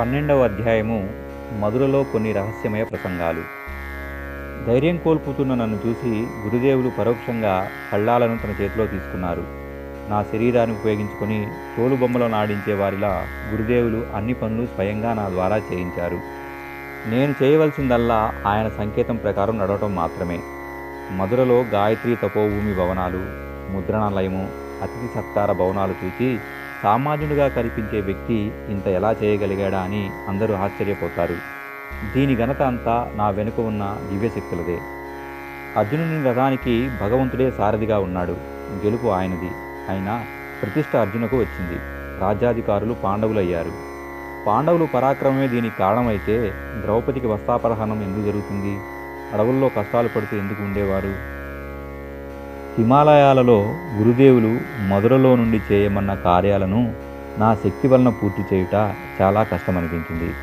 పన్నెండవ అధ్యాయము మధురలో కొన్ని రహస్యమయ ప్రసంగాలు. ధైర్యం కోల్పోతున్న నన్ను చూసి గురుదేవులు పరోక్షంగా కళ్ళాలను తన చేతిలో తీసుకున్నారు. నా శరీరాన్ని ఉపయోగించుకొని తోలుబొమ్మలను ఆడించే వారిలా గురుదేవులు అన్ని పనులు స్వయంగా నా ద్వారా చేయించారు. నేను చేయవలసిందల్లా ఆయన సంకేతం ప్రకారం నడవటం మాత్రమే. మధురలో గాయత్రి తపోభూమి భవనాలు ముద్రణాలయము అతిథి సత్కార భవనాలు చూసి సామాన్యుడిగా కనిపించే వ్యక్తి ఇంత ఎలా చేయగలిగాడా అని అందరూ ఆశ్చర్యపోతారు. దీని ఘనత అంతా నా వెనుక ఉన్న దివ్యశక్తులదే. అర్జునుని రథానికి భగవంతుడే సారథిగా ఉన్నాడు. గెలుపు ఆయనది. అయినా ప్రతిష్ట అర్జునకు వచ్చింది. రాజ్యాధికారులు పాండవులయ్యారు. పాండవులు పరాక్రమమే దీనికి కారణమైతే ద్రౌపదికి వస్తాపరహనం ఎందుకు జరుగుతుంది? అడవుల్లో కష్టాలు పడుతూ ఎందుకు ఉండేవారు? హిమాలయాలలో గురుదేవులు మధురలో నుండి చేయమన్న కార్యాలను నా శక్తి వలన పూర్తి చేయుట చాలా కష్టమనిపించింది.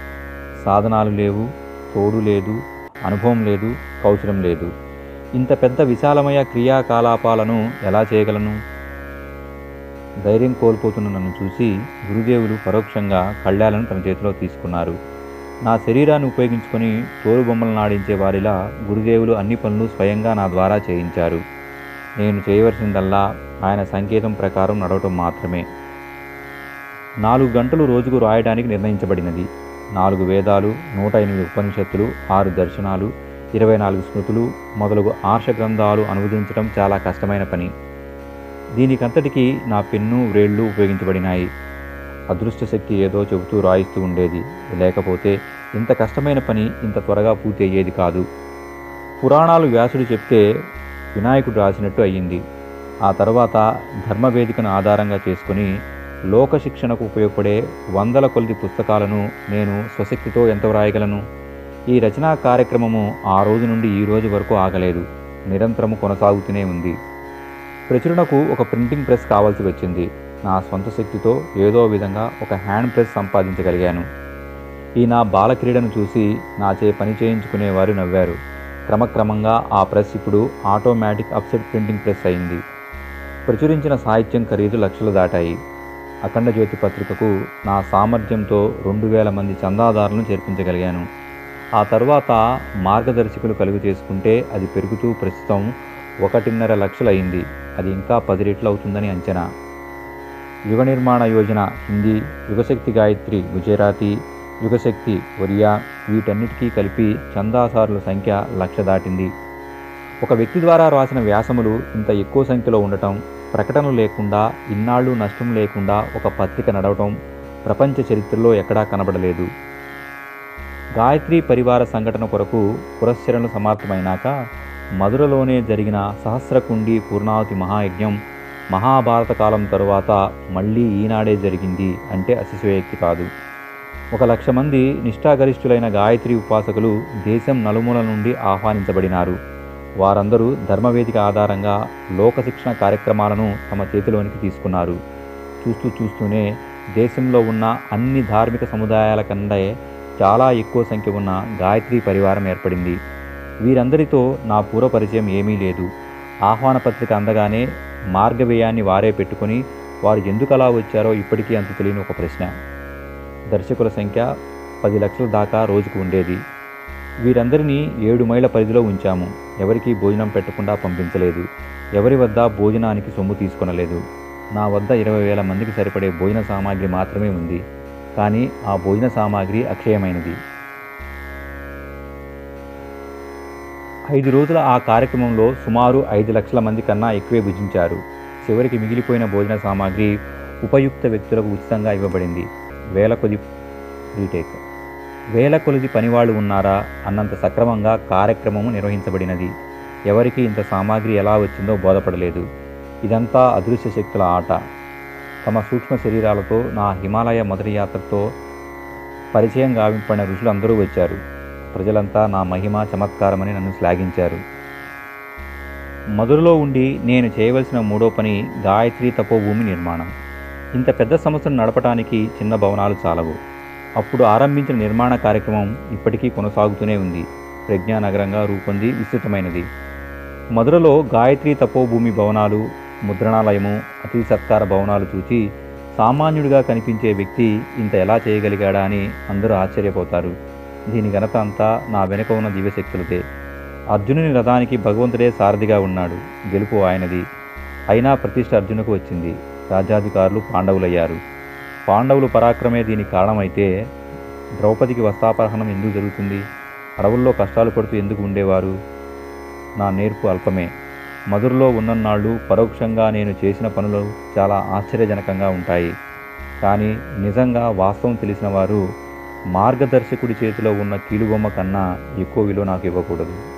సాధనాలు లేవు తోడు లేదు అనుభవం లేదు కౌశలం లేదు. ఇంత పెద్ద విశాలమయ క్రియాకలాపాలను ఎలా చేయగలను? ధైర్యం కోల్పోతున్న నన్ను చూసి గురుదేవులు పరోక్షంగా కళ్యాలను తన చేతిలో తీసుకున్నారు. నా శరీరాన్ని ఉపయోగించుకొని తోలుబొమ్మలను ఆడించే వారిలా గురుదేవులు అన్ని పనులు స్వయంగా నా ద్వారా చేయించారు. నేను చేయవలసిందల్లా ఆయన సంకేతం ప్రకారం నడవటం మాత్రమే. నాలుగు గంటలు రోజుకు రాయడానికి నిర్ణయించబడినది. నాలుగు వేదాలు నూట ఎనిమిది ఉపనిషత్తులు ఆరు దర్శనాలు ఇరవై నాలుగు స్మృతులు మొదలగు ఆర్ష గ్రంథాలు అనువదించడం చాలా కష్టమైన పని. దీనికంతటికీ నా పెన్ను వ్రేళ్ళు ఉపయోగించబడినాయి. అదృష్టశక్తి ఏదో చెబుతూ రాయిస్తూ ఉండేది. లేకపోతే ఇంత కష్టమైన పని ఇంత త్వరగా పూర్తి అయ్యేది కాదు. పురాణాలు వ్యాసుడు చెప్తే వినాయకుడు రాసినట్టు అయ్యింది. ఆ తర్వాత ధర్మవేదికను ఆధారంగా చేసుకుని లోక శిక్షణకు ఉపయోగపడే వందల కొద్ది పుస్తకాలను నేను స్వశక్తితో ఎంత వ్రాయగలను? ఈ రచనా కార్యక్రమము ఆ రోజు నుండి ఈ రోజు వరకు ఆగలేదు. నిరంతరము కొనసాగుతూనే ఉంది. ప్రచురణకు ఒక ప్రింటింగ్ ప్రెస్ కావాల్సి వచ్చింది. నా సొంత శక్తితో ఏదో విధంగా ఒక హ్యాండ్ ప్రెస్ సంపాదించగలిగాను. ఈ నా బాలక్రీడను చూసి నాచే పని చేయించుకునేవారు నవ్వారు. క్రమక్రమంగా ఆ ప్రెస్ ఇప్పుడు ఆటోమేటిక్ అప్సెట్ ప్రింటింగ్ ప్రెస్ అయింది. ప్రచురించిన సాహిత్యం ఖరీదు లక్షలు దాటాయి. అఖండ జ్యోతి పత్రికకు నా సామర్థ్యంతో రెండు వేల మంది చందాదారులను చేర్పించగలిగాను. ఆ తర్వాత మార్గదర్శకులు కలుగు చేసుకుంటే అది పెరుగుతూ ప్రస్తుతం ఒకటిన్నర లక్షలు అయింది అది ఇంకా పది రెట్లు అవుతుందని అంచనా. యుగ నిర్మాణ యోజన హిందీ యుగశక్తి గాయత్రి గుజరాతీ యుగశక్తి ఒరియా వీటన్నిటికీ కలిపి చందాసారుల సంఖ్య లక్ష దాటింది. ఒక వ్యక్తి ద్వారా రాసిన వ్యాసములు ఇంత ఎక్కువ సంఖ్యలో ఉండటం ప్రకటనలు లేకుండా ఇన్నాళ్ళు నష్టం లేకుండా ఒక పత్రిక నడవటం ప్రపంచ చరిత్రలో ఎక్కడా కనబడలేదు. గాయత్రి పరివార సంఘటన కొరకు పురస్చరణలు సమాప్తమైనాక మధురలోనే జరిగిన సహస్రకుండి పూర్ణావతి మహాయజ్ఞం మహాభారత కాలం తరువాత మళ్ళీ ఈనాడే జరిగింది అంటే అతిశయోక్తి కాదు. ఒక లక్ష మంది నిష్ఠాగరిష్ఠులైన గాయత్రి ఉపాసకులు దేశం నలుమూల నుండి ఆహ్వానించబడినారు. వారందరూ ధర్మవేదిక ఆధారంగా లోక శిక్షణ కార్యక్రమాలను తమ చేతిలోనికి తీసుకున్నారు. చూస్తూ చూస్తూనే దేశంలో ఉన్న అన్ని ధార్మిక సముదాయాల కంటే చాలా ఎక్కువ సంఖ్య ఉన్న గాయత్రి పరివారం ఏర్పడింది. వీరందరితో నా పూర్వ పరిచయం ఏమీ లేదు. ఆహ్వాన పత్రిక అందగానే మార్గవ్యయాన్ని వారే పెట్టుకొని వారు ఎందుకు అలా వచ్చారో ఇప్పటికీ అంత తెలియని ఒక ప్రశ్న. దర్శకుల సంఖ్య పది లక్షల దాకా రోజుకు ఉండేది. వీరందరినీ ఏడు మైళ్ళ పరిధిలో ఉంచాము. ఎవరికీ భోజనం పెట్టకుండా పంపించలేదు. ఎవరి వద్ద భోజనానికి సొమ్ము తీసుకొనలేదు. నా వద్ద ఇరవై వేల మందికి సరిపడే భోజన సామాగ్రి మాత్రమే ఉంది. కానీ ఆ భోజన సామాగ్రి అక్షయమైనది. ఐదు రోజుల ఆ కార్యక్రమంలో సుమారు ఐదు లక్షల మంది కన్నా ఎక్కువే భుజించారు. చివరికి మిగిలిపోయిన భోజన సామాగ్రి ఉపయుక్త వ్యక్తులకు ఉచితంగా ఇవ్వబడింది. వేల కొద్ది రీటేక్. వేల కొలది పనివాళ్ళు ఉన్నారా అన్నంత సక్రమంగా కార్యక్రమము నిర్వహించబడినది. ఎవరికి ఇంత సామాగ్రి ఎలా వచ్చిందో బోధపడలేదు. ఇదంతా అదృశ్య శక్తుల ఆట. తమ సూక్ష్మ శరీరాలతో నా హిమాలయ మొదటి యాత్రతో పరిచయం గావింపడిన ఋషులు అందరూ వచ్చారు. ప్రజలంతా నా మహిమ చమత్కారమని నన్ను శ్లాఘించారు. మధురలో ఉండి నేను చేయవలసిన మూడో పని గాయత్రి తపోభూమి నిర్మాణం. ఇంత పెద్ద సంస్థను నడపడానికి చిన్న భవనాలు చాలవు. అప్పుడు ఆరంభించిన నిర్మాణ కార్యక్రమం ఇప్పటికీ కొనసాగుతూనే ఉంది. ప్రజ్ఞానగరంగా రూపొంది విస్తృతమైనది. మధురలో గాయత్రి తపోభూమి భవనాలు ముద్రణాలయము అతిథి సత్కార భవనాలు చూచి సామాన్యుడిగా కనిపించే వ్యక్తి ఇంత ఎలా చేయగలిగాడా అని అందరూ ఆశ్చర్యపోతారు. దీని ఘనత అంతా నా వెనుక ఉన్న దివ్యశక్తులదే. అర్జునుని రథానికి భగవంతుడే సారథిగా ఉన్నాడు. గెలుపు ఆయనది. అయినా ప్రతిష్ట అర్జునుకు వచ్చింది. రాజ్యాధికారులు పాండవులయ్యారు. పాండవులు పరాక్రమే దీనికి కారణమైతే ద్రౌపదికి వస్త్రాపహరణం ఎందుకు జరుగుతుంది? అడవుల్లో కష్టాలు పడుతూ ఎందుకు ఉండేవారు? నా నేర్పు అల్పమే. మధురలో ఉన్నన్నాళ్ళు పరోక్షంగా నేను చేసిన పనులు చాలా ఆశ్చర్యజనకంగా ఉంటాయి. కానీ నిజంగా వాస్తవం తెలిసిన వారు మార్గదర్శకుడి చేతిలో ఉన్న కీలుబొమ్మ కన్నా ఎక్కువ విలువ నాకు ఇవ్వకూడదు.